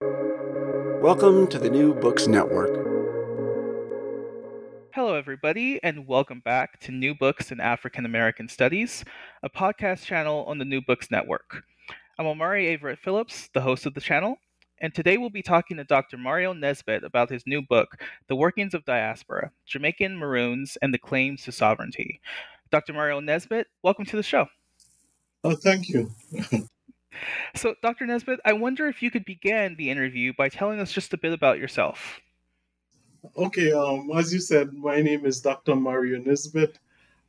Welcome to the New Books Network. Hello, everybody, and welcome back to New Books in African American Studies, a podcast channel on the New Books Network. I'm Omari Averett Phillips, the host of the channel, and today we'll be talking to Dr. Mario Nisbett about his new book, The Workings of Diaspora Jamaican Maroons and the Claims to Sovereignty. Dr. Mario Nisbett, welcome to the show. Oh, thank you. So, Dr. Nisbett, I wonder if you could begin the interview by telling us just a bit about yourself. Okay, um, as you said, my name is Dr. Mario Nisbett.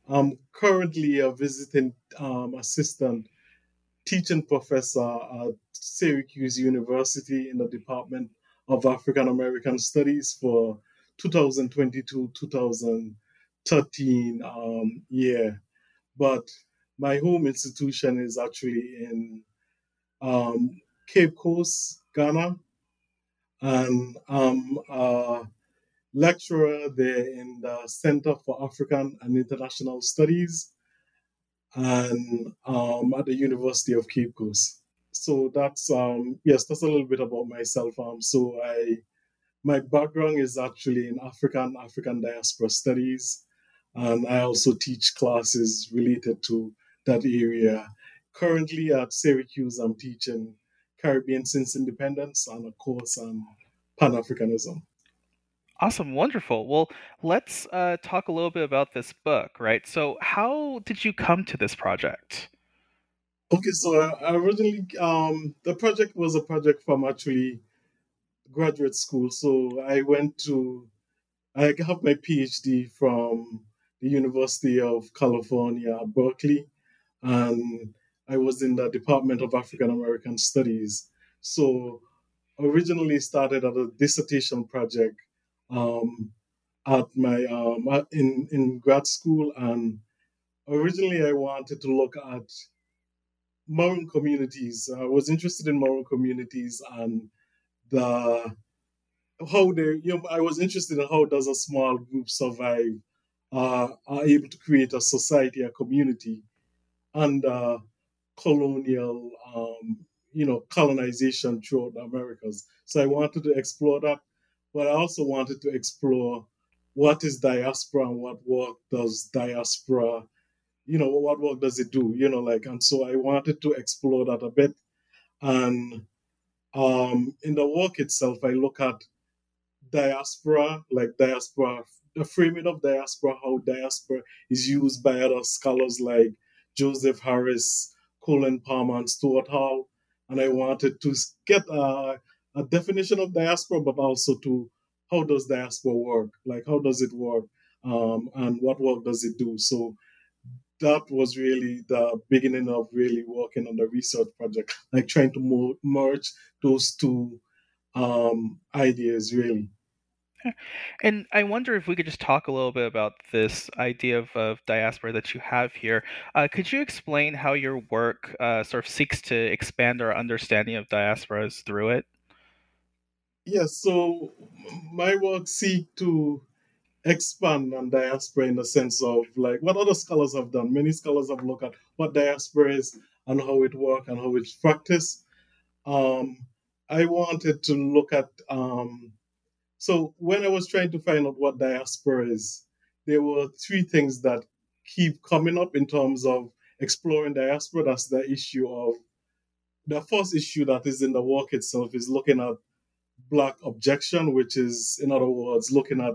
I'm currently a visiting um, assistant teaching professor at Syracuse University in the Department of African American Studies for 2022 2013 um, year. But my home institution is actually in um, Cape Coast, Ghana, and I'm a lecturer there in the Center for African and International Studies and um, at the University of Cape Coast. So that's um, yes, that's a little bit about myself. Um, so I my background is actually in African African diaspora studies, and I also teach classes related to that area. Currently at Syracuse, I'm teaching Caribbean since independence and a course on Pan Africanism. Awesome, wonderful. Well, let's uh, talk a little bit about this book, right? So, how did you come to this project? Okay, so I originally um, the project was a project from actually graduate school. So I went to I have my PhD from the University of California, Berkeley, and I was in the Department of African American Studies. So originally started as a dissertation project um, at my um, in in grad school, and originally I wanted to look at Maroon communities. I was interested in Maroon communities and the how they. You know, I was interested in how does a small group survive, uh, are able to create a society, a community, under colonial, um, you know, colonization throughout the Americas. So I wanted to explore that but I also wanted to explore what is diaspora and what work does diaspora, you know, what work does it do, you know, like, and so I wanted to explore that a bit. And um, in the work itself, I look at diaspora, like diaspora, the framing of diaspora, how diaspora is used by other scholars like Joseph Harris, Colin Palmer, and Stuart Hall. And I wanted to get a a definition of diaspora, but also to how does diaspora work? Like how does it work? Um, and what work does it do? So that was really the beginning of really working on the research project, like trying to merge those two um, ideas really. And I wonder if we could just talk a little bit about this idea of, of diaspora that you have here. Uh, could you explain how your work uh, sort of seeks to expand our understanding of diasporas through it? Yes, so my work seek to expand on diaspora in the sense of like what other scholars have done. Many scholars have looked at what diaspora is and how it works and how it's practiced. Um, I wanted to look at um, so when I was trying to find out what diaspora is, there were three things that keep coming up in terms of exploring diaspora. That's the issue of the first issue that is in the work itself is looking at black abjection, which is, in other words, looking at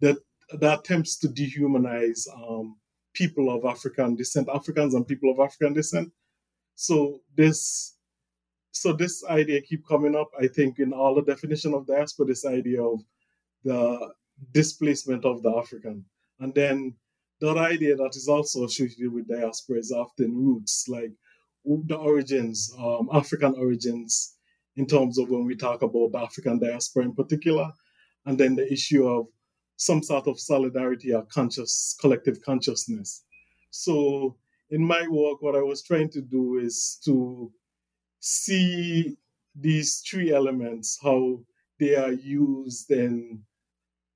the, the attempts to dehumanize um, people of African descent, Africans and people of African descent. So this, so this idea keep coming up. I think in all the definition of diaspora, this idea of the displacement of the African, and then the other idea that is also associated with diaspora is often roots, like the origins, um, African origins in terms of when we talk about the African diaspora in particular, and then the issue of some sort of solidarity or conscious collective consciousness. So in my work, what I was trying to do is to see these three elements, how they are used in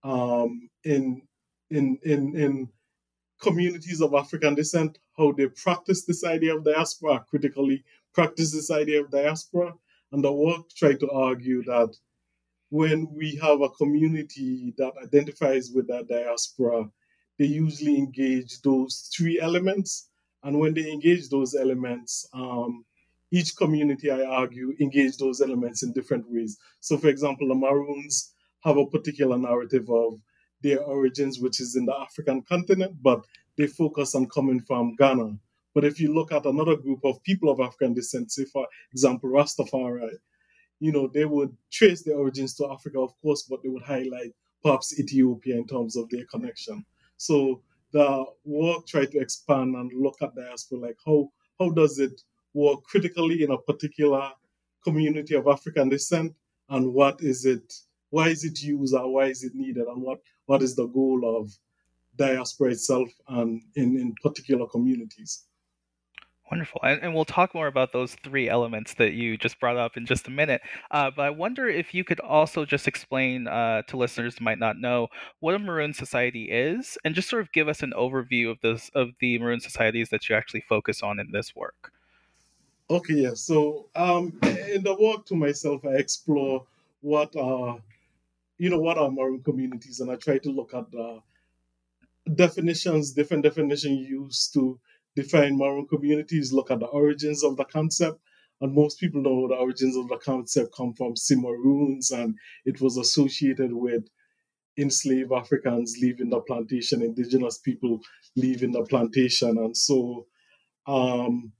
um, in in in in communities of African descent, how they practice this idea of diaspora, critically practice this idea of diaspora, and the work try to argue that when we have a community that identifies with that diaspora, they usually engage those three elements. And when they engage those elements, um, each community, I argue, engage those elements in different ways. So, for example, the Maroons have a particular narrative of their origins, which is in the African continent, but they focus on coming from Ghana. But if you look at another group of people of African descent, say for example, Rastafari, you know, they would trace their origins to Africa, of course, but they would highlight perhaps Ethiopia in terms of their connection. So the work tried to expand and look at diaspora, like how how does it work critically in a particular community of African descent, and what is it, why is it used, or why is it needed, and what what is the goal of diaspora itself and in, in particular communities. Wonderful. And, and, we'll talk more about those three elements that you just brought up in just a minute. Uh, but I wonder if you could also just explain uh, to listeners who might not know what a Maroon Society is and just sort of give us an overview of this of the Maroon Societies that you actually focus on in this work. Okay, yeah. So um, in the work to myself, I explore what are, you know, what are Maroon communities and I try to look at the definitions, different definitions used to define Maroon communities, look at the origins of the concept. And most people know the origins of the concept come from Cimarroons, and it was associated with enslaved Africans leaving the plantation, indigenous people leaving the plantation. And so um,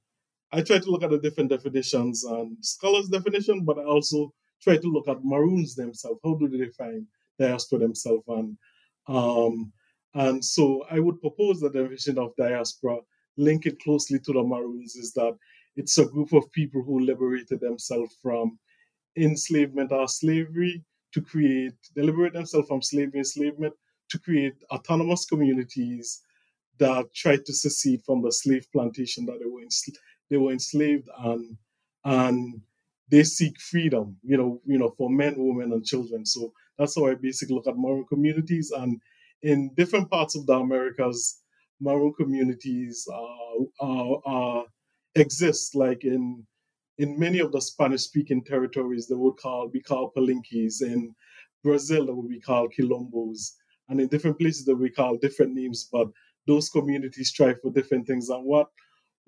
I try to look at the different definitions and scholars' definition, but I also try to look at Maroons themselves. How do they define diaspora themselves? And um, and so I would propose the definition of diaspora link it closely to the Maroons is that it's a group of people who liberated themselves from enslavement or slavery to create, they liberate themselves from slavery enslavement to create autonomous communities that tried to secede from the slave plantation that they were they were enslaved and and they seek freedom, you know, you know, for men, women, and children. So that's how I basically look at Maroon communities. And in different parts of the Americas, Maroon communities uh, uh, uh, exist. Like in in many of the Spanish-speaking territories, they would call be called palenques. In Brazil, they would be called quilombos, and in different places, they would be called different names. But those communities strive for different things. And what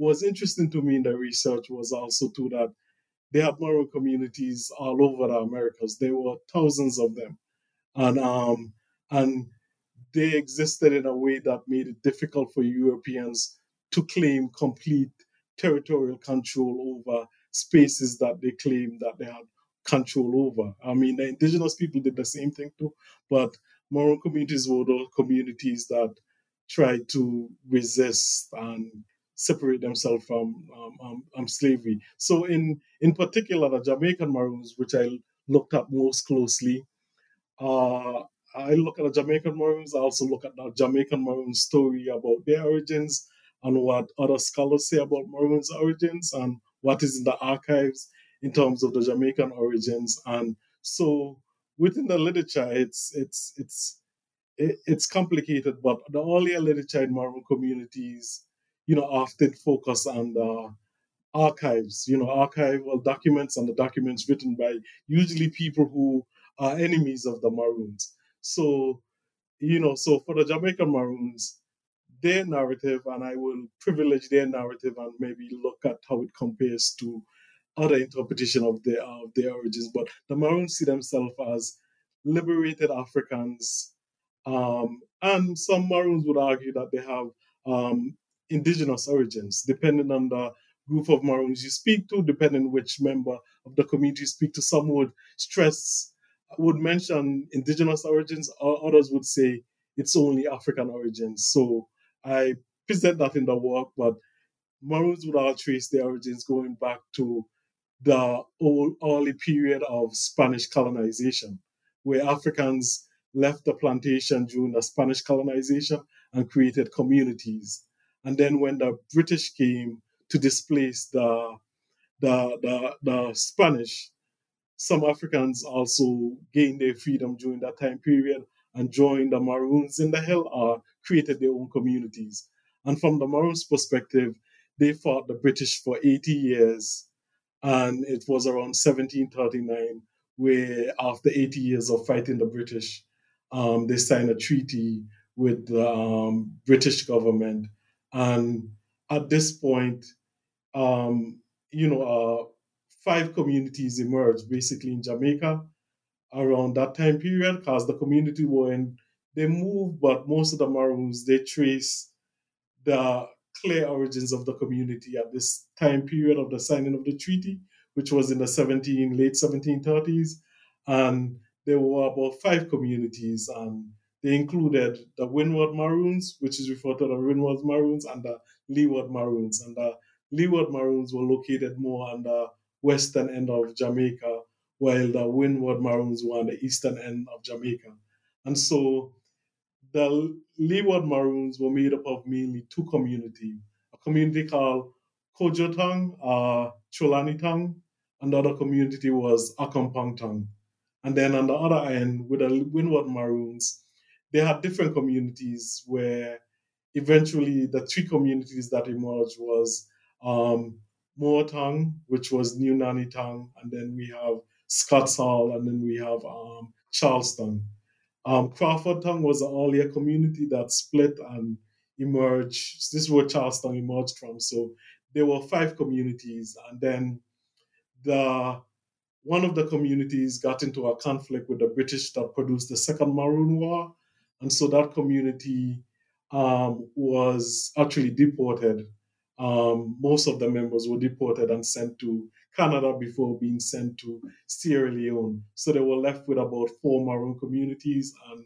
was interesting to me in the research was also too that they had Maroon communities all over the Americas. There were thousands of them, and um, and they existed in a way that made it difficult for Europeans to claim complete territorial control over spaces that they claimed that they had control over. I mean, the indigenous people did the same thing too, but Maroon communities were those communities that tried to resist and separate themselves from um, um, um, slavery. So, in in particular, the Jamaican Maroons, which I looked at most closely, uh, I look at the Jamaican Maroons. I also look at the Jamaican Maroon story about their origins and what other scholars say about Maroons' origins and what is in the archives in terms of the Jamaican origins. And so within the literature, it's it's it's it's complicated, but the earlier literature in Maroon communities, you know, often focus on the archives, you know, archival documents and the documents written by usually people who are enemies of the Maroons. So, you know, so for the Jamaican Maroons, their narrative, and I will privilege their narrative and maybe look at how it compares to other interpretation of their of their origins. But the Maroons see themselves as liberated Africans, um, and some Maroons would argue that they have um, indigenous origins, depending on the group of Maroons you speak to, depending which member of the community you speak to. Some would stress would mention indigenous origins, or others would say it's only African origins. So I present that in the work, but Maroons would all trace their origins going back to the old early period of Spanish colonization, where Africans left the plantation during the Spanish colonization and created communities. And then when the British came to displace the the, the, the Spanish, some Africans also gained their freedom during that time period and joined the Maroons in the hill or created their own communities. And from the Maroons' perspective, they fought the British for 80 years. And it was around 1739 where, after 80 years of fighting the British, um, they signed a treaty with the um, British government. And at this point, um, you know, uh, five communities emerged basically in Jamaica around that time period because the community were in, they moved, but most of the Maroons, they trace the clear origins of the community at this time period of the signing of the treaty, which was in the 17, late 1730s. And there were about five communities, and they included the Windward Maroons, which is referred to the Windward Maroons, and the Leeward Maroons. And the Leeward Maroons were located more on the western end of Jamaica, while the Windward Maroons were on the eastern end of Jamaica. And so the Leeward Maroons were made up of mainly two communities a community called Kojotang, uh, Trelawny Town, another community was Accompong Town. And then on the other end, with the Windward Maroons, they had different communities where eventually the three communities that emerged was um, Moore Town, which was New Nanny Town, and then we have Scots Hall, and then we have um, Charleston. Um, Crawford Town was an earlier community that split and emerged. This is where Charleston emerged from. So there were five communities, and then the one of the communities got into a conflict with the British that produced the Second Maroon War, and so that community um, was actually deported. Um, most of the members were deported and sent to Canada before being sent to Sierra Leone. So they were left with about four Maroon communities, and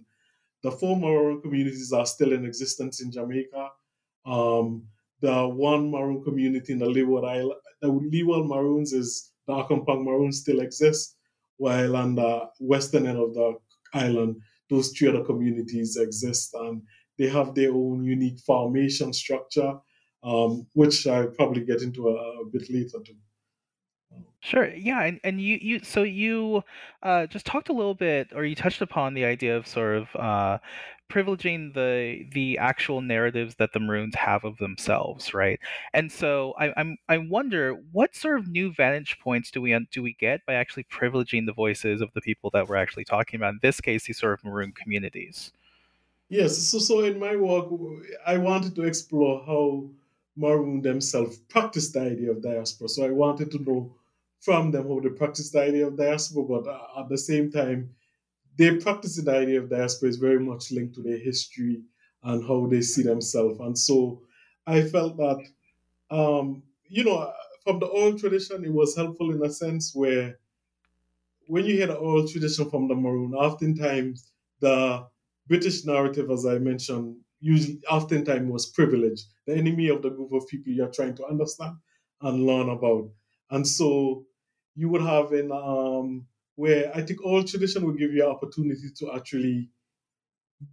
the four Maroon communities are still in existence in Jamaica. Um, the one Maroon community in the Leeward Island, the Leeward Maroons is the Accompong Maroons still exists, while on the western end of the island, those three other communities exist, and they have their own unique formation structure, um, which I'll probably get into a, a bit later too. Sure. Yeah, and, and you, you so you uh, just talked a little bit, or you touched upon the idea of sort of uh, privileging the the actual narratives that the Maroons have of themselves, right? And so I, I'm I wonder what sort of new vantage points do we do we get by actually privileging the voices of the people that we're actually talking about? In this case, these sort of Maroon communities. Yes. So so in my work, I wanted to explore how Maroon themselves practice the idea of diaspora. So I wanted to know from them how they practice the idea of diaspora, but uh, at the same time, they practice the idea of diaspora is very much linked to their history and how they see themselves. And so I felt that, um, you know, from the oral tradition, it was helpful in a sense where when you hear the oral tradition from the Maroon, oftentimes the British narrative, as I mentioned, usually oftentimes was privilege, the enemy of the group of people you're trying to understand and learn about. And so you would have in um, where I think oral tradition will give you an opportunity to actually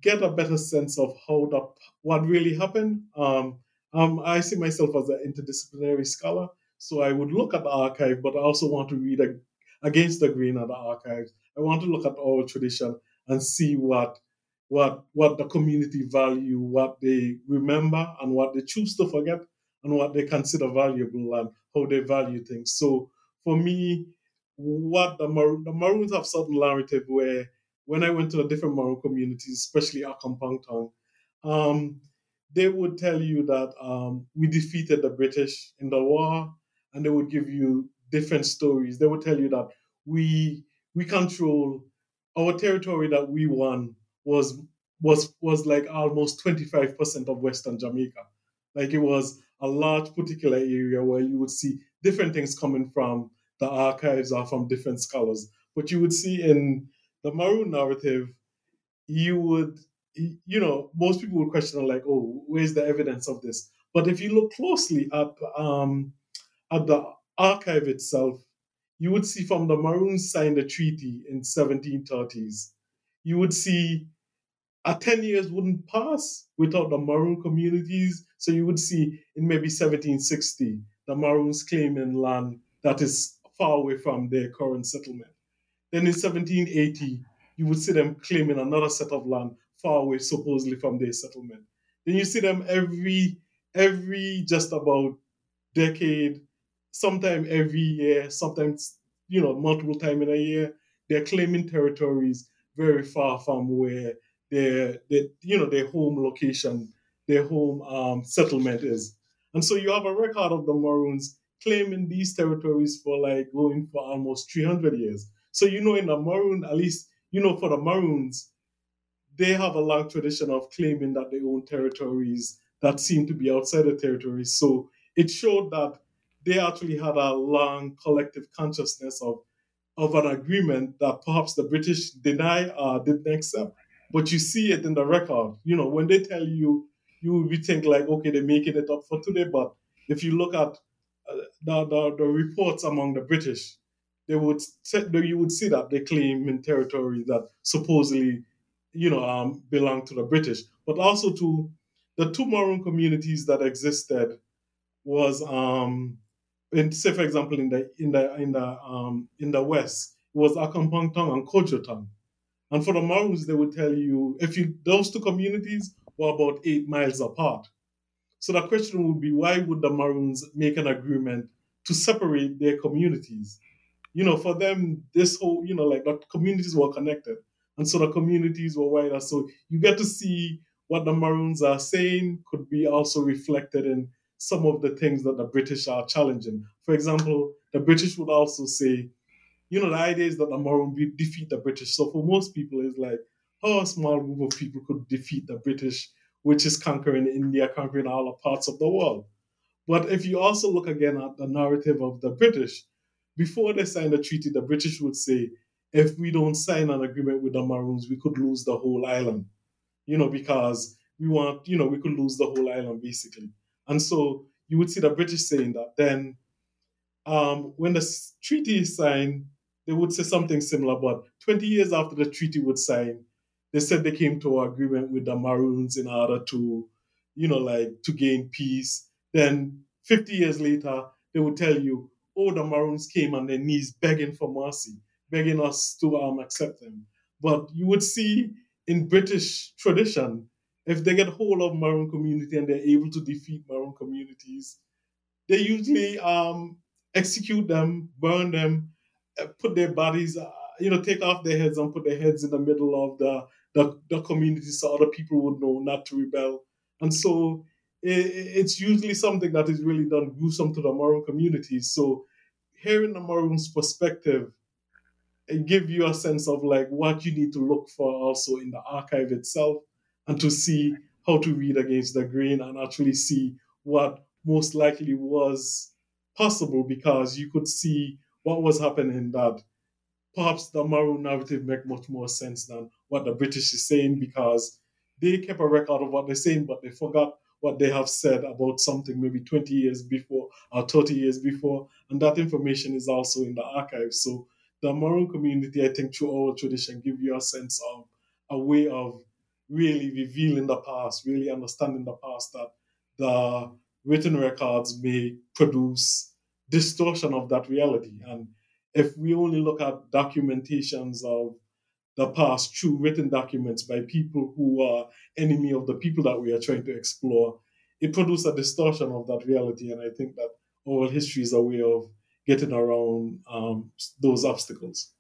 get a better sense of how the what really happened. Um, um, I see myself as an interdisciplinary scholar, so I would look at the archive, but I also want to read a, against the grain of the archives. I want to look at oral tradition and see what what what the community value, what they remember, and what they choose to forget, and what they consider valuable, and how they value things. So for me, what the, Mar- the Maroons have certain narrative where when I went to a different Maroon communities, especially Accompong Town, um, they would tell you that um, we defeated the British in the war, and they would give you different stories. They would tell you that we we control our territory that we won was was was like almost 25% of Western Jamaica. Like it was a large particular area where you would see different things coming from the archives are from different scholars. But you would see in the Maroon narrative, you would, you know, most people would question like, oh, where's the evidence of this? But if you look closely at um, at the archive itself, you would see from the Maroons signed a treaty in 1730s. You would see a 10 years wouldn't pass without the Maroon communities. So you would see in maybe 1760, the Maroons claiming land that is far away from their current settlement. Then in 1780, you would see them claiming another set of land far away, supposedly from their settlement. Then you see them every every just about decade, sometime every year, sometimes you know multiple time in a year. They're claiming territories very far from where their, their you know their home location, their home um, settlement is. And so you have a record of the Maroons claiming these territories for like going for almost 300 years. So you know in the Maroon, at least you know for the Maroons, they have a long tradition of claiming that they own territories that seem to be outside the territories. So it showed that they actually had a long collective consciousness of of an agreement that perhaps the British deny or didn't accept. But you see it in the record. You know, when they tell you, you will be think like, okay, they're making it up for today. But if you look at uh, the, the, the reports among the British, they would you would see that they claim in territory that supposedly, you know, um, belong to the British, but also to the two Maroon communities that existed was um, in say for example in the in the in the um, in the west it was Accompong and Kojo And for the Maroons, they would tell you if you those two communities were about eight miles apart. So the question would be why would the Maroons make an agreement to separate their communities? You know, for them, this whole, you know, like the communities were connected. And so the communities were wider. So you get to see what the Maroons are saying could be also reflected in some of the things that the British are challenging. For example, the British would also say, you know, the idea is that the Maroon defeat the British. So for most people, it's like, how a small group of people could defeat the British, which is conquering India, conquering all the parts of the world. But if you also look again at the narrative of the British, before they signed the treaty, the British would say, if we don't sign an agreement with the Maroons, we could lose the whole island. You know, because we want, you know, we could lose the whole island basically. And so you would see the British saying that. Then um, when the treaty is signed, they would say something similar. But 20 years after the treaty was signed, they said they came to an agreement with the Maroons in order to, you know, like to gain peace. Then 50 years later, they would tell you, oh, the Maroons came on their knees begging for mercy, begging us to um, accept them. But you would see in British tradition, if they get hold of Maroon community and they're able to defeat Maroon communities, they usually um, execute them, burn them, uh, put their bodies, uh, you know, take off their heads and put their heads in the middle of the, the, the community so other people would know not to rebel. And so it, it's usually something that is really done gruesome to the Maroon community. So hearing the Maroon's perspective it give you a sense of like what you need to look for also in the archive itself and to see how to read against the grain and actually see what most likely was possible because you could see what was happening that perhaps the Maroon narrative make much more sense than what the British is saying because they kept a record of what they're saying, but they forgot what they have said about something maybe 20 years before or 30 years before. And that information is also in the archive. So the Maroon community, I think, through our tradition, give you a sense of a way of really revealing the past, really understanding the past, that the written records may produce distortion of that reality. And if we only look at documentations of the past through written documents by people who are enemy of the people that we are trying to explore, it produces a distortion of that reality. And I think that oral history is a way of getting around um, those obstacles.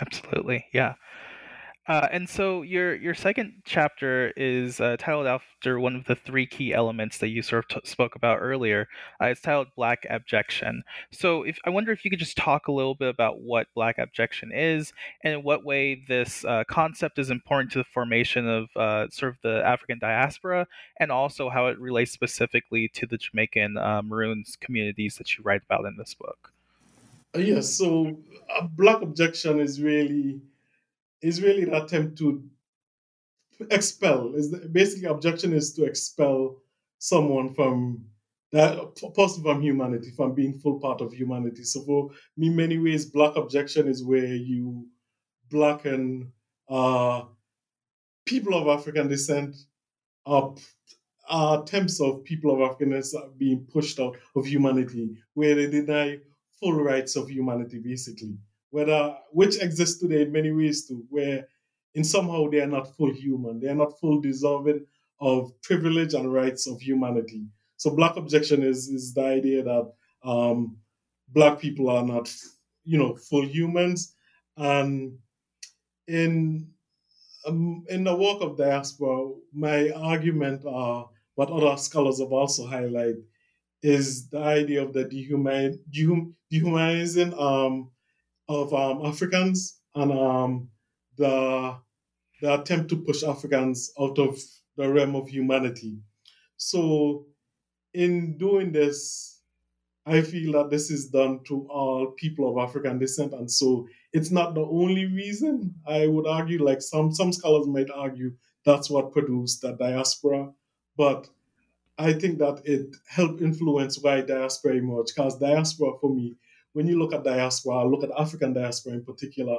Absolutely, yeah. Uh, and so your your second chapter is uh, titled after one of the three key elements that you sort of t- spoke about earlier. Uh, it's titled Black Abjection. So if I wonder if you could just talk a little bit about what Black Abjection is and in what way this uh, concept is important to the formation of uh, sort of the African diaspora, and also how it relates specifically to the Jamaican uh, Maroons communities that you write about in this book. Yes. So Black Abjection is really is really an attempt to expel. Is basically abjection is to expel someone from that possible from humanity, from being full part of humanity. So for me, many ways, black abjection is where you blacken uh, people of African descent up are attempts of people of African descent being pushed out of humanity, where they deny full rights of humanity, basically. Whether which exists today in many ways too, where in somehow they are not full human, they are not full deserving of privilege and rights of humanity. So black abjection is is the idea that um, black people are not, you know, full humans, and in um, in the work of diaspora, my argument, uh, what other scholars have also highlighted, is the idea of the dehuman, dehum, dehumanizing um, of um, Africans and um, the the attempt to push Africans out of the realm of humanity. So, in doing this, I feel that this is done to all people of African descent, and so it's not the only reason. I would argue, like some some scholars might argue, that's what produced the diaspora, but I think that it helped influence why diaspora emerged. Because diaspora, for me, when you look at diaspora, look at African diaspora in particular,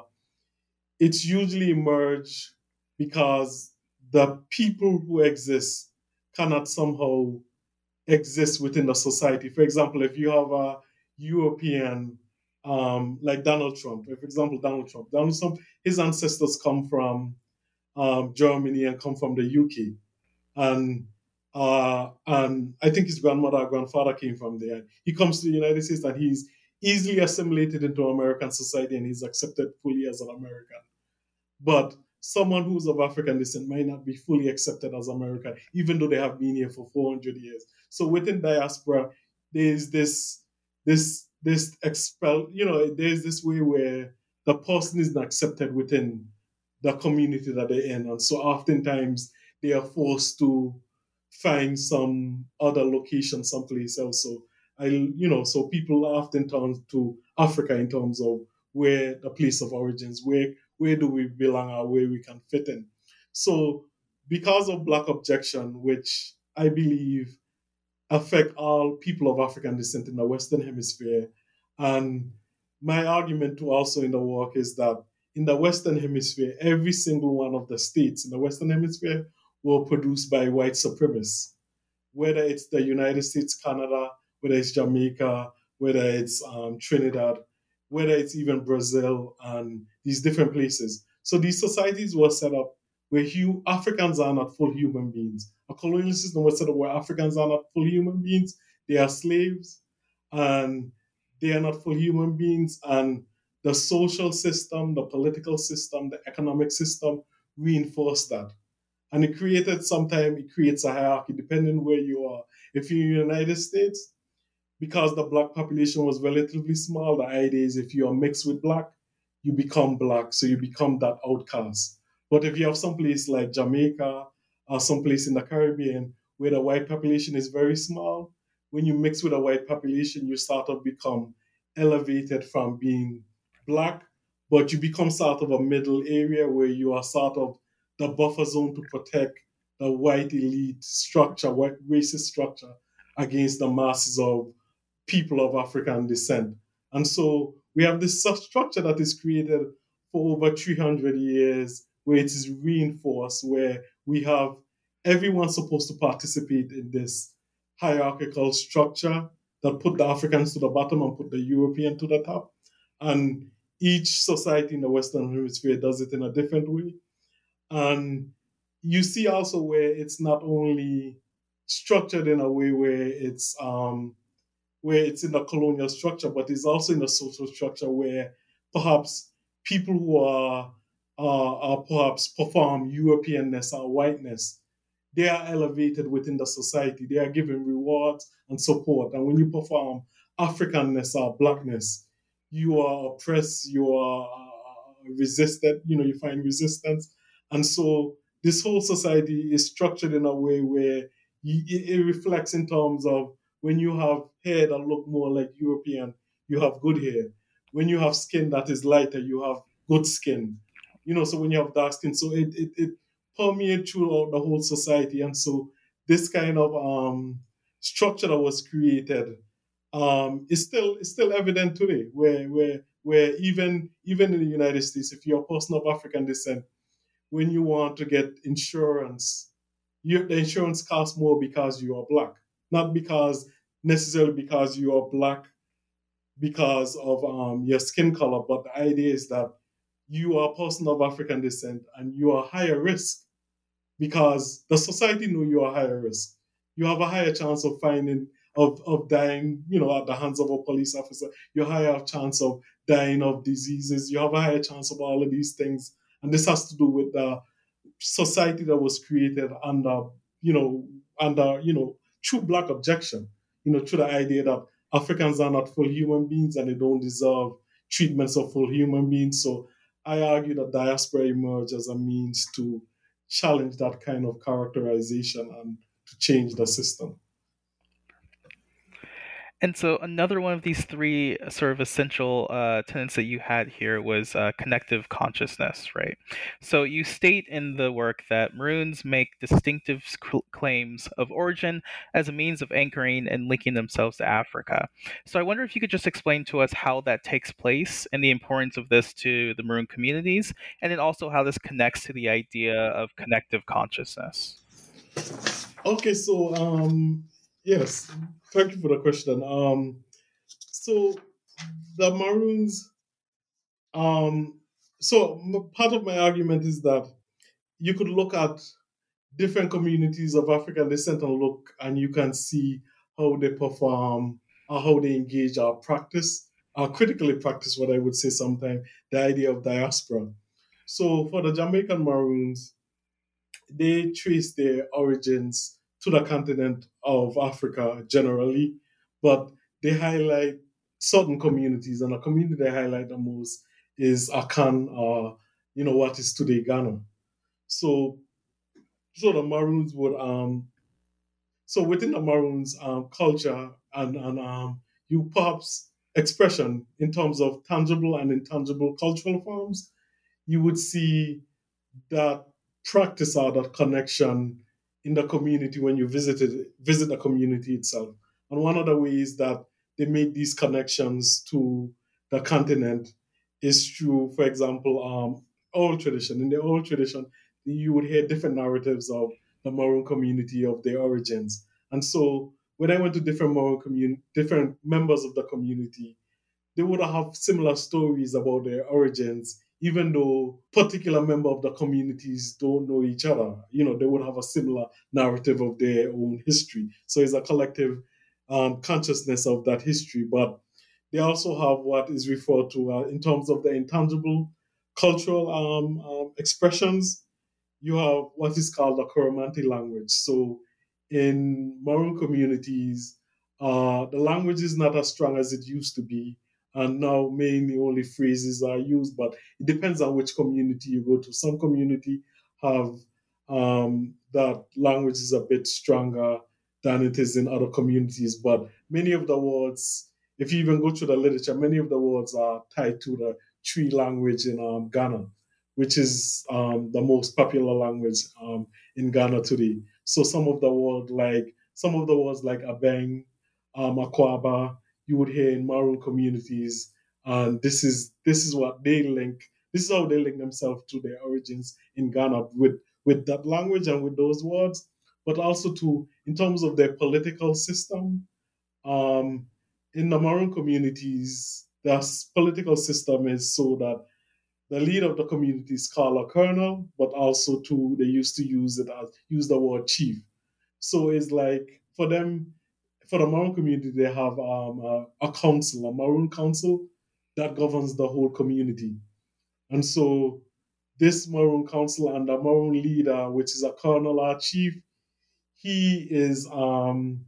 it's usually emerged because the people who exist cannot somehow exist within the society. For example, if you have a European, um, like Donald Trump, for example, Donald Trump, Donald Trump, his ancestors come from um, Germany and come from the UK, and uh, and I think his grandmother, grandfather came from there. He comes to the United States and he's easily assimilated into American society and he's accepted fully as an American. But someone who's of African descent might not be fully accepted as American, even though they have been here for 400 years. So within diaspora, there's this this this expel, you know, there's this way where the person is not accepted within the community that they're in, and so oftentimes they are forced to find some other location someplace else. So I, you know, so people often turn to Africa in terms of where the place of origins, where where do we belong or where we can fit in. So because of black abjection, which I believe affect all people of African descent in the Western Hemisphere, and my argument to also in the work is that in the Western Hemisphere, every single one of the states in the Western Hemisphere were produced by white supremacists, whether it's the United States, Canada, whether it's Jamaica, whether it's um, Trinidad, whether it's even Brazil and these different places. So these societies were set up where Africans are not full human beings. A colonial system was set up where Africans are not full human beings. They are slaves and they are not full human beings. And the social system, the political system, the economic system reinforced that. And it created sometimes it creates a hierarchy depending where you are. If you're in the United States, because the black population was relatively small, the idea is if you are mixed with black, you become black, so you become that outcast. But if you have some place like Jamaica or some place in the Caribbean where the white population is very small, when you mix with a white population, you sort of become elevated from being black, but you become sort of a middle area where you are sort of the buffer zone to protect the white elite structure, white racist structure against the masses of people of African descent. And so we have this structure that is created for over 300 years where it is reinforced, where we have everyone supposed to participate in this hierarchical structure that put the Africans to the bottom and put the European to the top. And each society in the Western Hemisphere does it in a different way. And you see also where it's not only structured in a way where it's um, where it's in the colonial structure, but it's also in a social structure where perhaps people who are uh, are perhaps perform Europeanness or whiteness, they are elevated within the society. They are given rewards and support. And when you perform Africanness or blackness, you are oppressed, you are uh, resisted, you know, you find resistance and so this whole society is structured in a way where it reflects in terms of when you have hair that look more like European, you have good hair. When you have skin that is lighter, you have good skin. You know, so when you have dark skin, so it it, it permeates throughout the whole society. And so this kind of um, structure that was created um, is still is still evident today, where where where even even in the United States, if you're a person of African descent, when you want to get insurance, you, the insurance costs more because you are black, not because necessarily because you are black because of um, your skin color, but the idea is that you are a person of African descent and you are higher risk because the society know you are higher risk. You have a higher chance of finding of, of dying, you know, at the hands of a police officer. You have a higher chance of dying of diseases. You have a higher chance of all of these things. And this has to do with the society that was created under, you know, under, you know, true black abjection, you know, to the idea that Africans are not full human beings and they don't deserve treatments of full human beings. So I argue that diaspora emerged as a means to challenge that kind of characterization and to change the system. And so another one of these three uh, sort of essential uh, tenets that you had here was uh, connective consciousness, right? So you state in the work that Maroons make distinctive claims of origin as a means of anchoring and linking themselves to Africa. So I wonder if you could just explain to us how that takes place and the importance of this to the Maroon communities, and then also how this connects to the idea of connective consciousness. Okay, so um, yes, thank you for the question. Um, so the Maroons, um, so part of my argument is that you could look at different communities of African descent and look, and you can see how they perform or how they engage or practice, or critically practice what I would say sometimes, the idea of diaspora. So for the Jamaican Maroons, they trace their origins to the continent of Africa generally, but they highlight certain communities, and the community they highlight the most is Akan, or you know what is today Ghana. So, so the Maroons would um, so within the Maroons um, culture and and um, you perhaps expression in terms of tangible and intangible cultural forms, you would see that practice or that connection in the community when you visited visit the community itself. And one of the ways that they made these connections to the continent is through, for example, um, oral tradition. In the oral tradition, you would hear different narratives of the Maroon community of their origins. And so when I went to different Maroon community, different members of the community, they would have similar stories about their origins even though particular member of the communities don't know each other, you know, they would have a similar narrative of their own history. So it's a collective um, consciousness of that history. But they also have what is referred to uh, in terms of the intangible cultural um, um, expressions. You have what is called the Coromantee language. So in Maroon communities, uh, the language is not as strong as it used to be and now mainly only phrases are used but it depends on which community you go to. Some community have um, that language is a bit stronger than it is in other communities but many of the words if you even go to the literature many of the words are tied to the Twi language in um, ghana which is um, the most popular language um, in ghana today. So some of the words like some of the words like abeng um, akwaba you would hear in Maroon communities. And this is this is what they link. This is how they link themselves to their origins in Ghana with with that language and with those words, but also to in terms of their political system. Um, in the Maroon communities, their political system is so that the leader of the community is called a colonel, but also to they used to use it as use the word chief. So it's like for them, for the Maroon community, they have um, a, a, council, a Maroon council that governs the whole community. And so this Maroon council and the Maroon leader, which is a colonel or chief, he is um,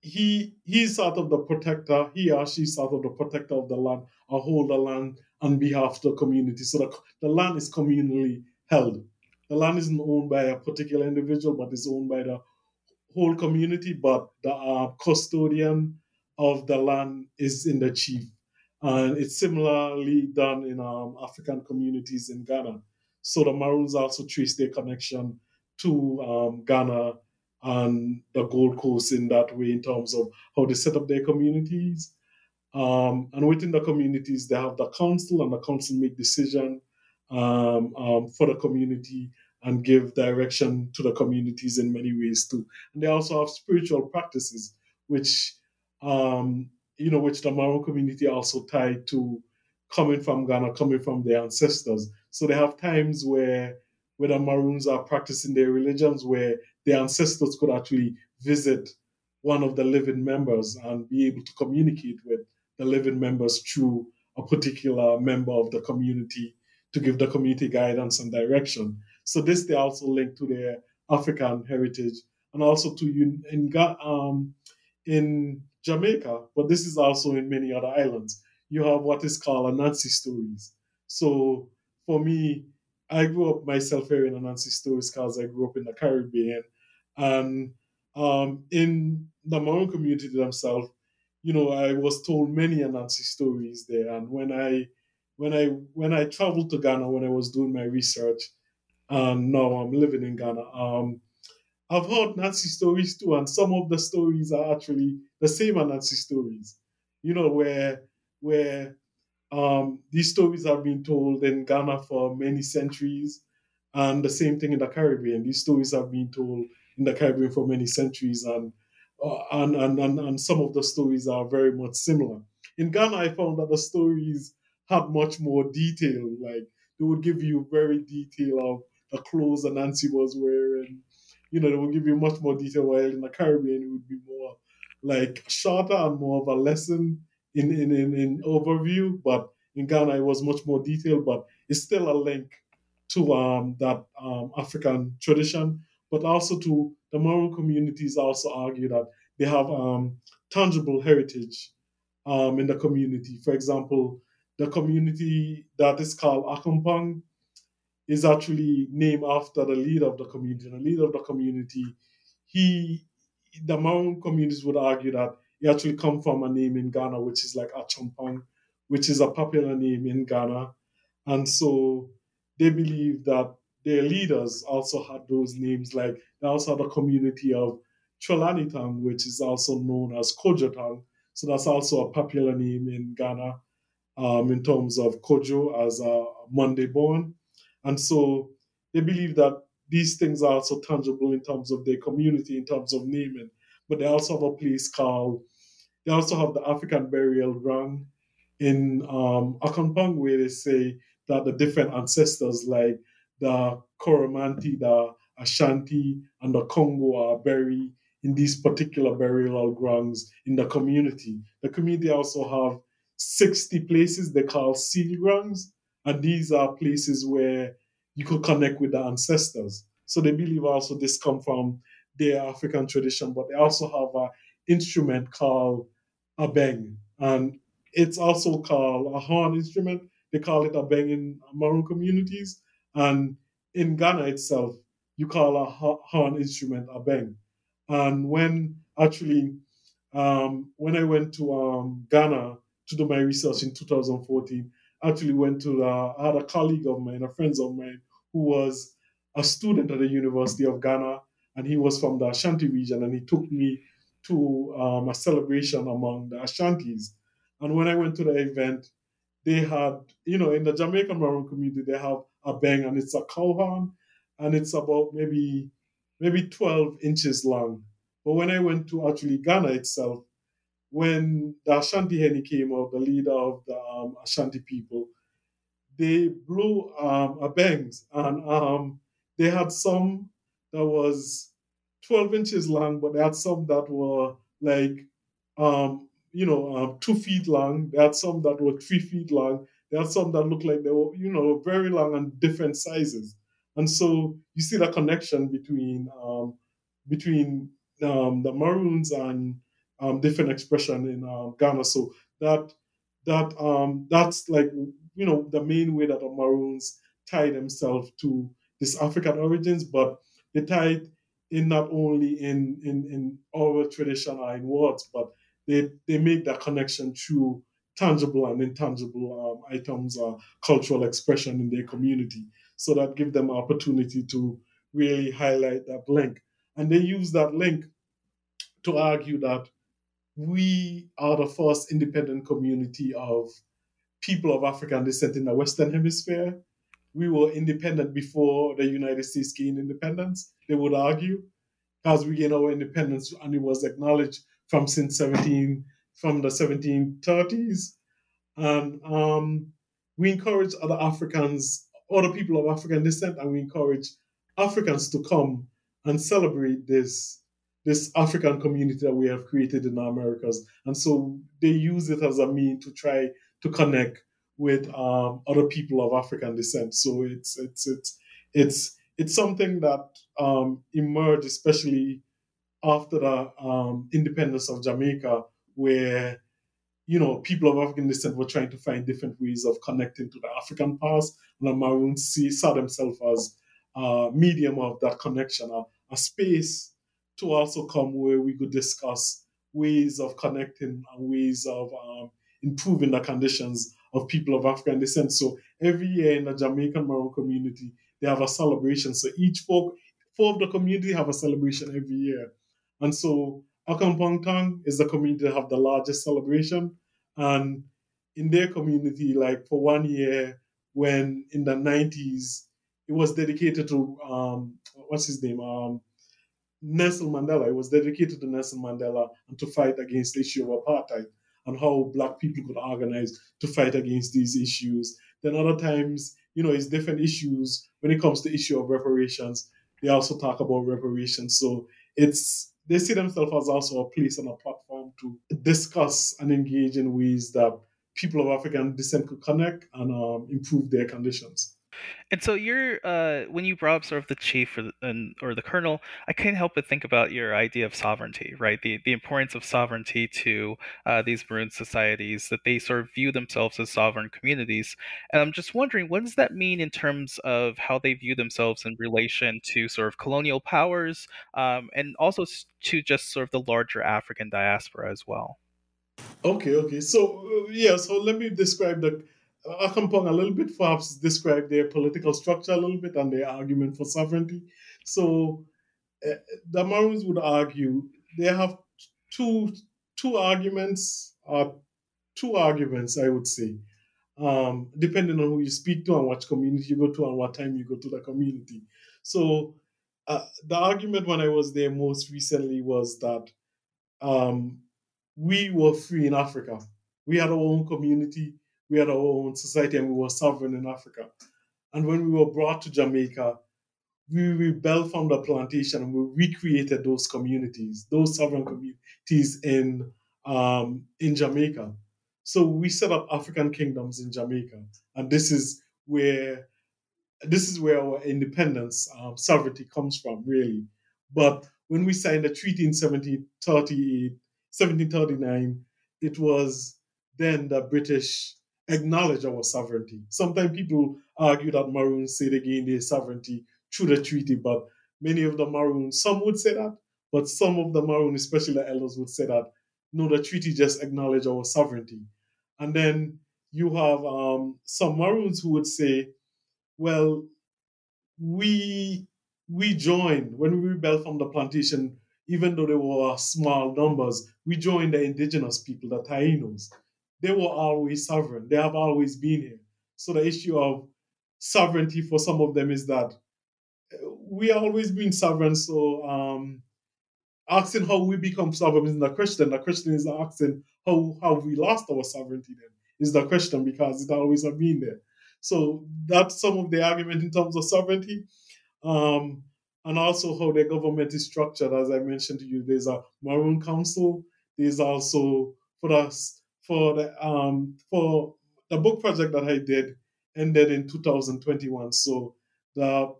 he he's sort of the protector, he or she sort of the protector of the land, or hold the land on behalf of the community. So the, the land is communally held. The land isn't owned by a particular individual, but is owned by the whole community, but the uh, custodian of the land is in the chief. And it's similarly done in um, African communities in Ghana. So the Maroons also trace their connection to um, Ghana and the Gold Coast in that way in terms of how they set up their communities. Um, and within the communities, they have the council, and the council make decision um, um, for the community and give direction to the communities in many ways too. And they also have spiritual practices, which um, you know, which the Maroon community also tied to coming from Ghana, coming from their ancestors. So they have times where where the Maroons are practicing their religions, where their ancestors could actually visit one of the living members and be able to communicate with the living members through a particular member of the community to give the community guidance and direction. So this they also link to their African heritage and also to in um, in Jamaica, but this is also in many other islands. You have what is called Anansi stories. So for me, I grew up myself hearing Anansi stories because I grew up in the Caribbean, and um, in the Maroon community themselves, you know, I was told many Anansi stories there. And when I when I when I traveled to Ghana when I was doing my research, and now I'm living in Ghana, um, I've heard Anansi stories too, and some of the stories are actually the same as Nancy stories. You know, where where um, these stories have been told in Ghana for many centuries, and the same thing in the Caribbean. These stories have been told in the Caribbean for many centuries, and uh, and, and, and and some of the stories are very much similar. In Ghana, I found that the stories had much more detail. Like they would give you very detail of the clothes that Nancy was wearing you know, they will give you much more detail. While in the Caribbean, it would be more like shorter and more of a lesson in in, in, in overview. But in Ghana, it was much more detailed, but it's still a link to um, that um, African tradition, but also to the Maroon communities also argue that they have um, tangible heritage um, in the community. For example, the community that is called Accompong is actually named after the leader of the community. The leader of the community, he, the Maroon communities would argue that he actually come from a name in Ghana, which is like Acheampong, which is a popular name in Ghana. And so they believe that their leaders also had those names. Like they also had a community of Trelawny Town, which is also known as Cudjoe Town. So that's also a popular name in Ghana um, in terms of Kojo as a Monday born. And so they believe that these things are also tangible in terms of their community, in terms of naming. But they also have a place called, they also have the African burial ground in um, Accompong, where they say that the different ancestors, like the Coromantee, the Ashanti, and the Congo, are buried in these particular burial grounds in the community. The community also have 60 places they call seal grounds, and these are places where you could connect with the ancestors. So they believe also this come from their African tradition, but they also have an instrument called abeng. And it's also called a horn instrument. They call it abeng in Maroon communities. And in Ghana itself, you call a horn instrument abeng. And when actually, um, when I went to um, Ghana to do my research in 2014, actually went to, uh, I had a colleague of mine, a friend of mine, who was a student at the University of Ghana, and he was from the Ashanti region, and he took me to um, a celebration among the Ashantis. And when I went to the event, they had, you know, in the Jamaican Maroon community, they have abeng, and it's a cow and it's about maybe maybe 12 inches long. But when I went to actually Ghana itself, when the Asantehene came out, the leader of the um, Ashanti people, they blew um, abengs, and um, they had some that was 12 inches long, but they had some that were like, um, you know, um, two feet long. They had some that were three feet long. They had some that looked like they were, you know, very long and different sizes. And so you see the connection between um, between um, the Maroons and um, different expression in um, Ghana. So that that um, that's like you know the main way that the Maroons tie themselves to this African origins, but they tie it in not only in in, in oral tradition or in words, but they they make that connection through tangible and intangible um, items or cultural expression in their community. So that give them opportunity to really highlight that link. And they use that link to argue that we are the first independent community of people of African descent in the Western Hemisphere. We were independent before the United States gained independence, they would argue, because we gained our independence and it was acknowledged from since 17 from the 1730s. And um, we encourage other Africans, other people of African descent, and we encourage Africans to come and celebrate this this African community that we have created in the Americas. And so they use it as a mean to try to connect with um, other people of African descent. So it's it's it's it's it's something that um, emerged, especially after the um, independence of Jamaica, where you know people of African descent were trying to find different ways of connecting to the African past, and the Maroons see, saw themselves as a medium of that connection, a, a space to also come where we could discuss ways of connecting and ways of um, improving the conditions of people of African descent. So every year in the Jamaican Maroon community, they have a celebration. So each folk, four of the community have a celebration every year. And so Accompong is the community that have the largest celebration. And in their community, like for one year, when in the 90s, it was dedicated to, um, what's his name? Um, Nelson Mandela. It was dedicated to Nelson Mandela and to fight against the issue of apartheid and how black people could organize to fight against these issues. Then other times, you know, it's different issues when it comes to issue of reparations. They also talk about reparations. So it's they see themselves as also a place and a platform to discuss and engage in ways that people of African descent could connect and um, improve their conditions. And so you're uh, when you brought up sort of the chief or the, and, or the colonel, I can't help but think about your idea of sovereignty, right? The the importance of sovereignty to uh, these maroon societies that they sort of view themselves as sovereign communities. And I'm just wondering, what does that mean in terms of how they view themselves in relation to sort of colonial powers, um, and also to just sort of the larger African diaspora as well? Okay, okay. So uh, yeah, so let me describe the Accompong a little bit, perhaps describe their political structure a little bit and their argument for sovereignty. So uh, the Maroons would argue they have two two arguments, uh, two arguments, I would say, um, depending on who you speak to and what community you go to and what time you go to the community. So uh, the argument when I was there most recently was that um, we were free in Africa. We had our own community we had our own society and we were sovereign in Africa. And when we were brought to Jamaica, we rebelled from the plantation and we recreated those communities, those sovereign communities in um, in Jamaica. So we set up African kingdoms in Jamaica, and this is where this is where our independence, um, sovereignty comes from, really. But when we signed the treaty in 1738, 1739, it was then the British acknowledge our sovereignty. Sometimes people argue that Maroons say they gain their sovereignty through the treaty, but many of the Maroons, some would say that, but some of the Maroons, especially the elders, would say that no, the treaty just acknowledge our sovereignty. And then you have um, some Maroons who would say, well, we we joined when we rebelled from the plantation, even though there were small numbers, we joined the indigenous people, the Tainos they were always sovereign. They have always been here. So the issue of sovereignty for some of them is that uh, we are always being sovereign. So um, asking how we become sovereign is the question. The question is asking how have we lost our sovereignty then is the question because it always have been there. So that's some of the argument in terms of sovereignty. Um, and also how the government is structured. As I mentioned to you, there's a Maroon Council. There's also for us for the um for the book project that I did ended in 2021. So the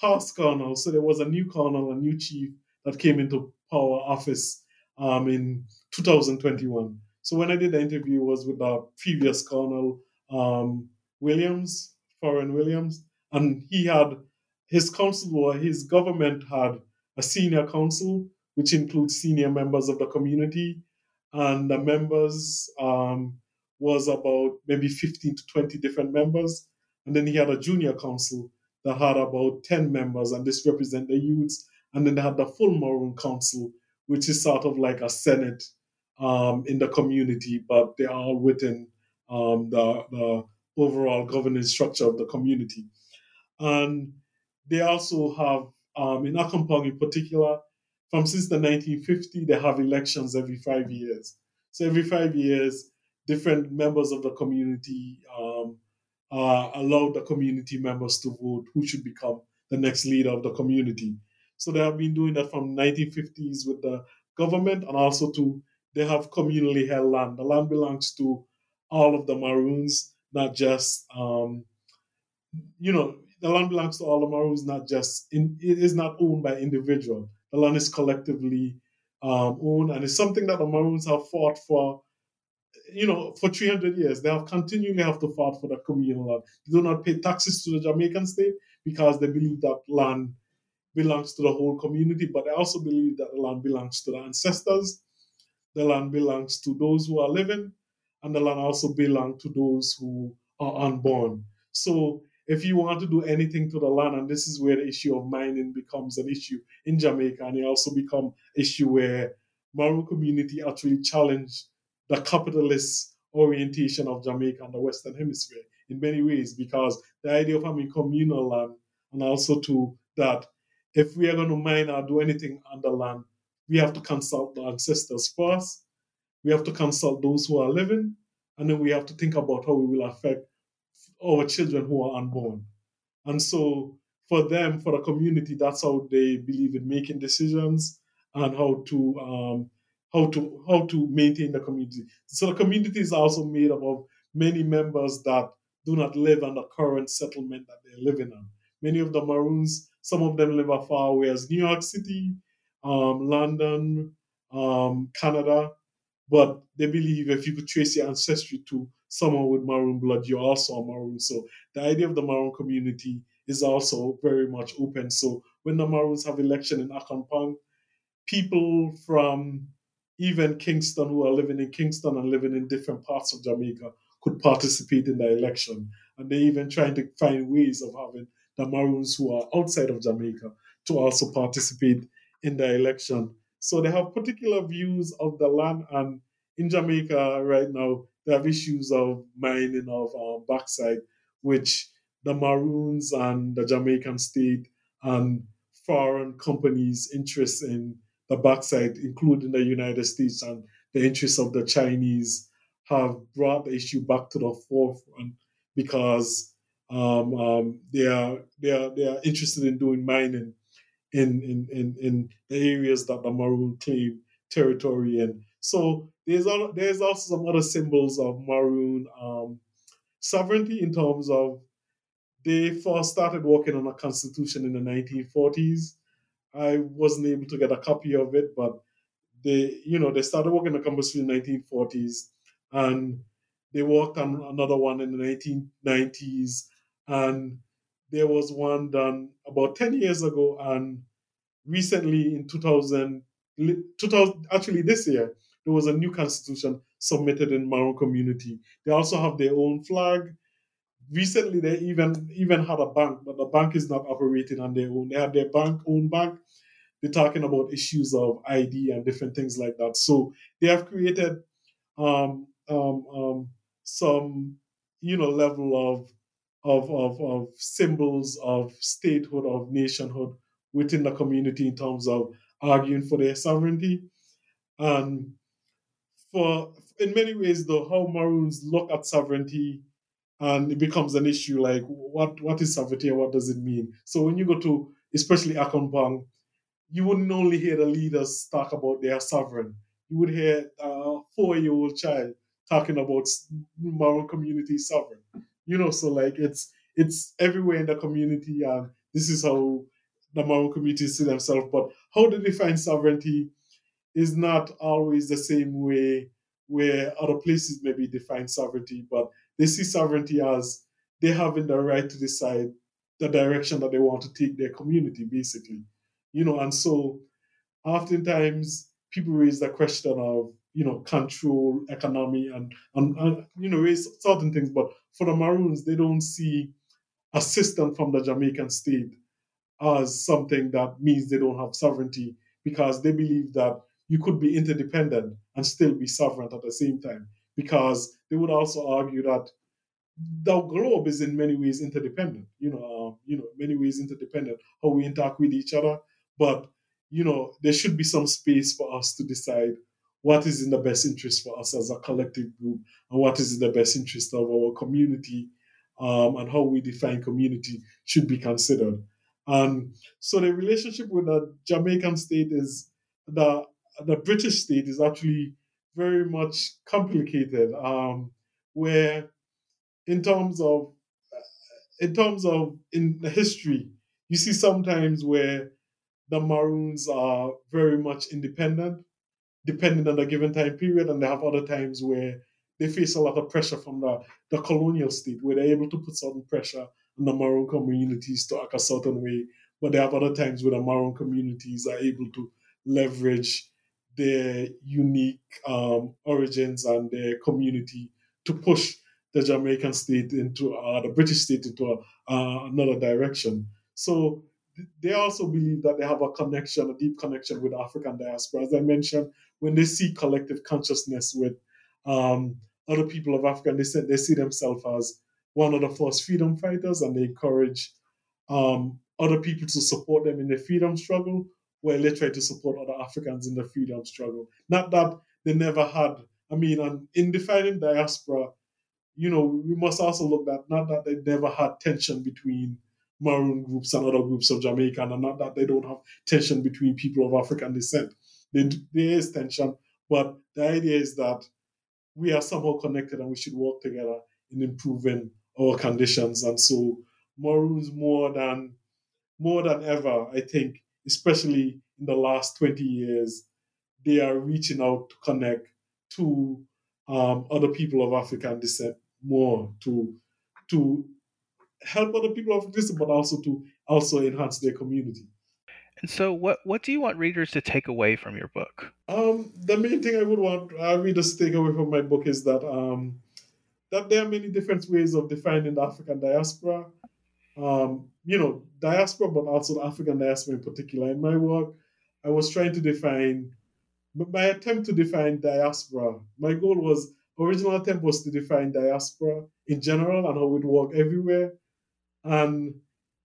past colonel, so there was a new colonel, a new chief that came into power office um, in 2021. So when I did the interview, was with the previous colonel um, Williams, Ferron Williams, and he had his council or his government had a senior council, which includes senior members of the community and the members um, was about maybe 15 to 20 different members. And then he had a junior council that had about 10 members, and this represent the youths and then they had the full Maroon Council, which is sort of like a Senate um, in the community, but they are all within um, the, the overall governance structure of the community. And they also have, um, in Accompong in particular, from since the 1950, they have elections every five years. So every five years, different members of the community um, uh, allow the community members to vote who should become the next leader of the community. So they have been doing that from 1950s with the government and also to they have communally held land. The land belongs to all of the Maroons, not just um, you know the land belongs to all the Maroons, not just in, it is not owned by individual. The land is collectively um, owned, and it's something that the Maroons have fought for. You know, for 300 years, they have continually have to fight for the communal land. They do not pay taxes to the Jamaican state because they believe that land belongs to the whole community, but they also believe that the land belongs to the ancestors. The land belongs to those who are living, and the land also belongs to those who are unborn. So if you want to do anything to the land, and this is where the issue of mining becomes an issue in Jamaica, and it also become issue where Maroon community actually challenge the capitalist orientation of Jamaica and the Western Hemisphere in many ways, because the idea of having communal land and also to that if we are going to mine or do anything on the land, we have to consult the ancestors first. We have to consult those who are living, and then we have to think about how we will affect our children who are unborn. And so for them, for the community, that's how they believe in making decisions and how to um, how to how to maintain the community. So the community is also made up of many members that do not live on the current settlement that they're living on. Many of the Maroons, some of them live as far away as New York City, um, London, um, Canada, but they believe if you could trace your ancestry to someone with maroon blood, you're also a maroon. So the idea of the maroon community is also very much open. So when the Maroons have election in Accompong, people from even Kingston who are living in Kingston and living in different parts of Jamaica could participate in the election. And they're even trying to find ways of having the Maroons who are outside of Jamaica to also participate in the election. So they have particular views of the land. And in Jamaica right now, have issues of mining of uh, bauxite, which the Maroons and the Jamaican state and foreign companies' interest in the bauxite, including the United States and the interests of the Chinese, have brought the issue back to the forefront because um, um, they are they are they are interested in doing mining in in in, in the areas that the Maroon claim territory in. So there's all there's also some other symbols of Maroon um, sovereignty in terms of they first started working on a constitution in the 1940s. I wasn't able to get a copy of it, but they, you know, they started working on a constitution in the 1940s, and they worked on another one in the 1990s, and there was one done about 10 years ago, and recently in 2000, 2000 actually this year, there was a new constitution submitted in Maroon community. They also have their own flag. Recently, they even even had a bank, but the bank is not operating on their own. They have their bank own bank. They're talking about issues of ID and different things like that. So they have created um, um, um, some, you know, level of of, of, of symbols of statehood, of nationhood within the community in terms of arguing for their sovereignty. And for in many ways though how Maroons look at sovereignty and it becomes an issue like what what is sovereignty and what does it mean? So when you go to especially Accompong, you wouldn't only hear the leaders talk about their sovereign. You would hear a four-year-old child talking about Maroon community sovereign. You know, so like it's it's everywhere in the community, and this is how the Maroon community see themselves. But how do they define sovereignty is not always the same way where other places maybe define sovereignty, but they see sovereignty as they having the right to decide the direction that they want to take their community, basically. You know, and so oftentimes people raise the question of, you know, control, economy, and, and, and you know, raise certain things. But for the Maroons, they don't see a system from the Jamaican state as something that means they don't have sovereignty because they believe that you could be interdependent and still be sovereign at the same time. Because they would also argue that the globe is in many ways interdependent. You know, uh, you know, many ways interdependent. How we interact with each other, but you know, there should be some space for us to decide what is in the best interest for us as a collective group and what is in the best interest of our community um, and how we define community should be considered. And so the relationship with the Jamaican state is the the British state is actually very much complicated, um, where in terms of in terms of in the history, you see sometimes where the Maroons are very much independent, depending on a given time period, and they have other times where they face a lot of pressure from the, the colonial state, where they're able to put certain pressure on the Maroon communities to act a certain way. But they have other times where the Maroon communities are able to leverage their unique um, origins and their community to push the Jamaican state into uh, the British state into a, uh, another direction. So they also believe that they have a connection, a deep connection with African diaspora. As I mentioned, when they see collective consciousness with um, other people of Africa, they, they see themselves as one of the first freedom fighters and they encourage um, other people to support them in their freedom struggle while they try to support other Africans in the freedom struggle. Not that they never had, I mean, in defining diaspora, you know, we must also look at not that they never had tension between Maroon groups and other groups of Jamaica, and not that they don't have tension between people of African descent. there is tension, but the idea is that we are somehow connected and we should work together in improving our conditions. And so Maroons more than more than ever, I think, especially in the last 20 years, they are reaching out to connect to um, other people of African descent more to to help other people of descent, but also to also enhance their community. And so, what what do you want readers to take away from your book? Um, the main thing I would want uh, readers to take away from my book is that um, that there are many different ways of defining the African diaspora. Um, you know, diaspora, but also the African diaspora in particular. In my work, I was trying to define, my attempt to define diaspora. My goal was original attempt was to define diaspora in general and how it work everywhere, and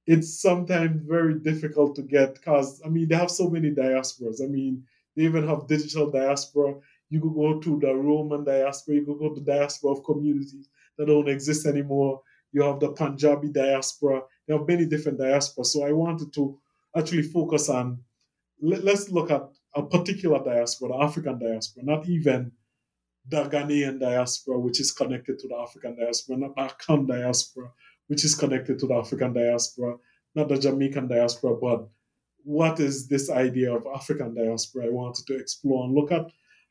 it's sometimes very difficult to get because I mean they have so many diasporas. I mean they even have digital diaspora. You could go to the Roman diaspora. You could go to the diaspora of communities that don't exist anymore. You have the Punjabi diaspora. There have many different diasporas. So I wanted to actually focus on let, us look at a particular diaspora, the African diaspora, not even the Ghanaian diaspora, which is connected to the African diaspora, not the Akan diaspora, which is connected to the African diaspora, not the Jamaican diaspora, but what is this idea of African diaspora I wanted to explore and look at.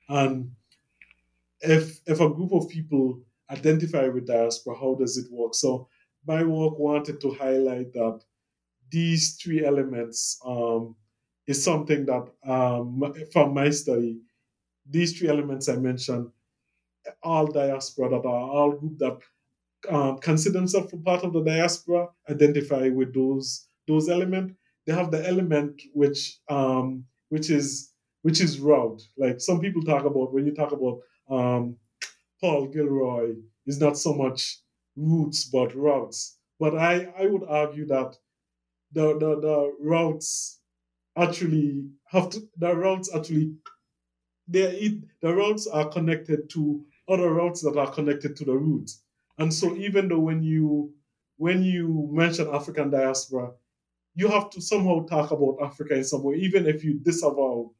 And if if a group of people identify with diaspora, how does it work? So my work wanted to highlight that these three elements um, is something that um, from my study, these three elements I mentioned, all diaspora that are all group that um, consider themselves a part of the diaspora, identify with those those elements. They have the element which um, which is which is route. Like some people talk about when you talk about um, Paul Gilroy, is not so much roots but routes. But I, I would argue that the, the, the routes actually have to the routes actually they the routes are connected to other routes that are connected to the roots. And so even though when you when you mention African diaspora, you have to somehow talk about Africa in some way, even if you disavow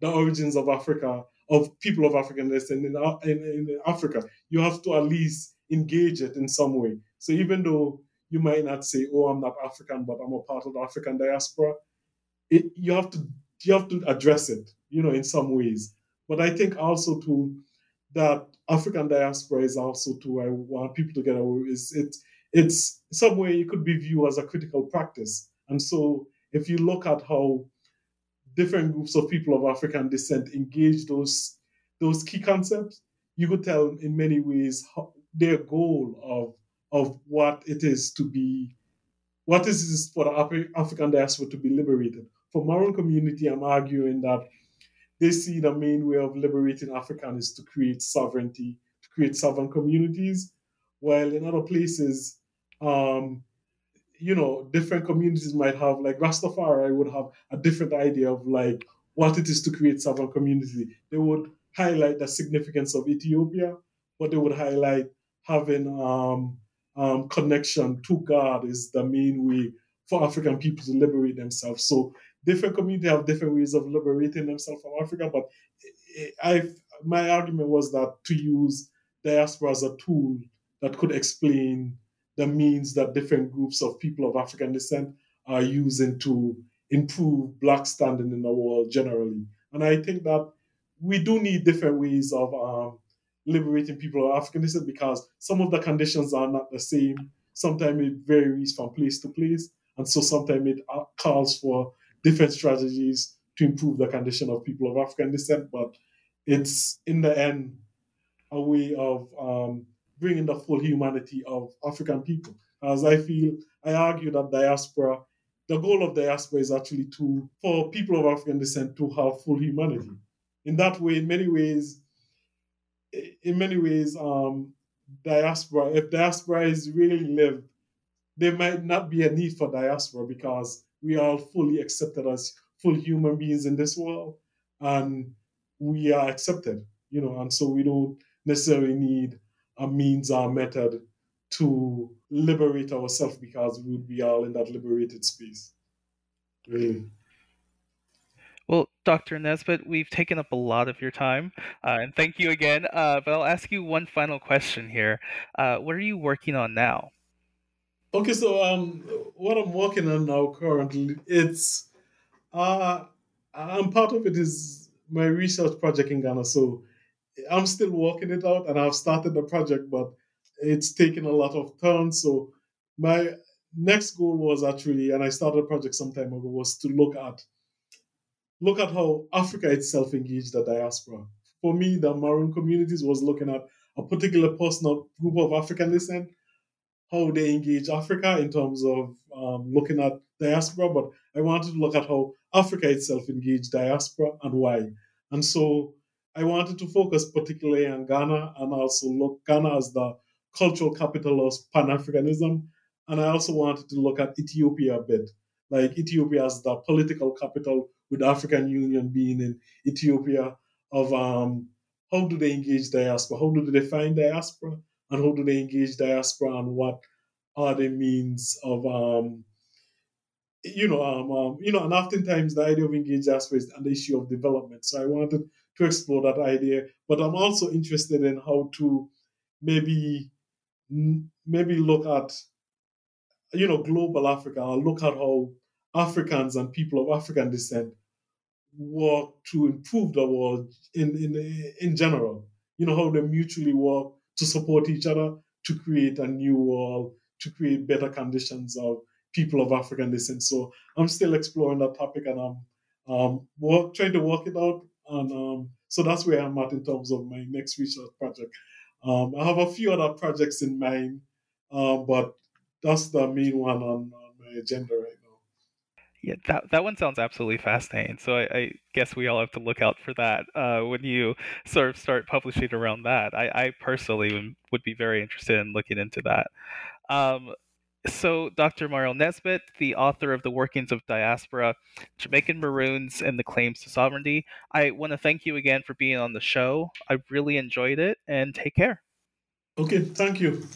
the origins of Africa, of people of African descent in, in, in Africa. You have to at least engage it in some way. So even though you might not say, "Oh, I'm not African, but I'm a part of the African diaspora," it, you have to you have to address it, you know, in some ways. But I think also to that African diaspora is also to I want people to get away is it it's some way it could be viewed as a critical practice. And so if you look at how different groups of people of African descent engage those those key concepts, you could tell in many ways how, their goal of of what it is to be what is this for the Af- African diaspora to be liberated? For my own community, I'm arguing that they see the main way of liberating African is to create sovereignty, to create sovereign communities, while in other places, um, you know, different communities might have, like Rastafari would have a different idea of like what it is to create sovereign community. They would highlight the significance of Ethiopia, but they would highlight having um, um, connection to God is the main way for African people to liberate themselves. So different communities have different ways of liberating themselves from Africa, but I my argument was that to use diaspora as a tool that could explain the means that different groups of people of African descent are using to improve black standing in the world generally. And I think that we do need different ways of um, liberating people of African descent because some of the conditions are not the same. Sometimes it varies from place to place. And so sometimes it uh, calls for different strategies to improve the condition of people of African descent. But it's in the end a way of um, bringing the full humanity of African people. As I feel, I argue that diaspora, the goal of diaspora is actually to for people of African descent to have full humanity. In that way, in many ways, in many ways, um, diaspora, if diaspora is really lived, there might not be a need for diaspora because we are fully accepted as full human beings in this world and we are accepted, you know, and so we don't necessarily need a means or method to liberate ourselves because we would be all in that liberated space. Really. Well, Dr. Nisbett, we've taken up a lot of your time, uh, and thank you again. Uh, but I'll ask you one final question here. Uh, what are you working on now? Okay, so um, what I'm working on now currently, it's uh, I'm part of it is my research project in Ghana. So I'm still working it out, and I've started the project, but it's taken a lot of turns. So my next goal was actually, and I started a project some time ago, was to look at look at how Africa itself engaged the diaspora. For me, the Maroon communities was looking at a particular personal group of African descent, how they engage Africa in terms of um, looking at diaspora, but I wanted to look at how Africa itself engaged diaspora and why. And so I wanted to focus particularly on Ghana and also look Ghana as the cultural capital of Pan Africanism. And I also wanted to look at Ethiopia a bit, like Ethiopia as the political capital, with African Union being in Ethiopia, of um, how do they engage diaspora, how do they define diaspora, and how do they engage diaspora, and what are the means of um, you know, um, um, you know, and oftentimes the idea of engaged diaspora is an issue of development. So I wanted to explore that idea. But I'm also interested in how to maybe maybe look at you know global Africa or look at how Africans and people of African descent work to improve the world in in in general. You know how they mutually work to support each other to create a new world, to create better conditions of people of African descent. So I'm still exploring that topic and I'm um, work, trying to work it out and um, so that's where I'm at in terms of my next research project. Um, I have a few other projects in mind, um, but that's the main one on, on, my agenda right now. Yeah, that that one sounds absolutely fascinating. So I, I guess we all have to look out for that uh, when you sort of start publishing around that. I, I personally would be very interested in looking into that. Um, so, Dr. Mario Nisbett, the author of The Workings of Diaspora, Jamaican Maroons, and the Claims to Sovereignty, I want to thank you again for being on the show. I really enjoyed it, and take care. Okay, thank you.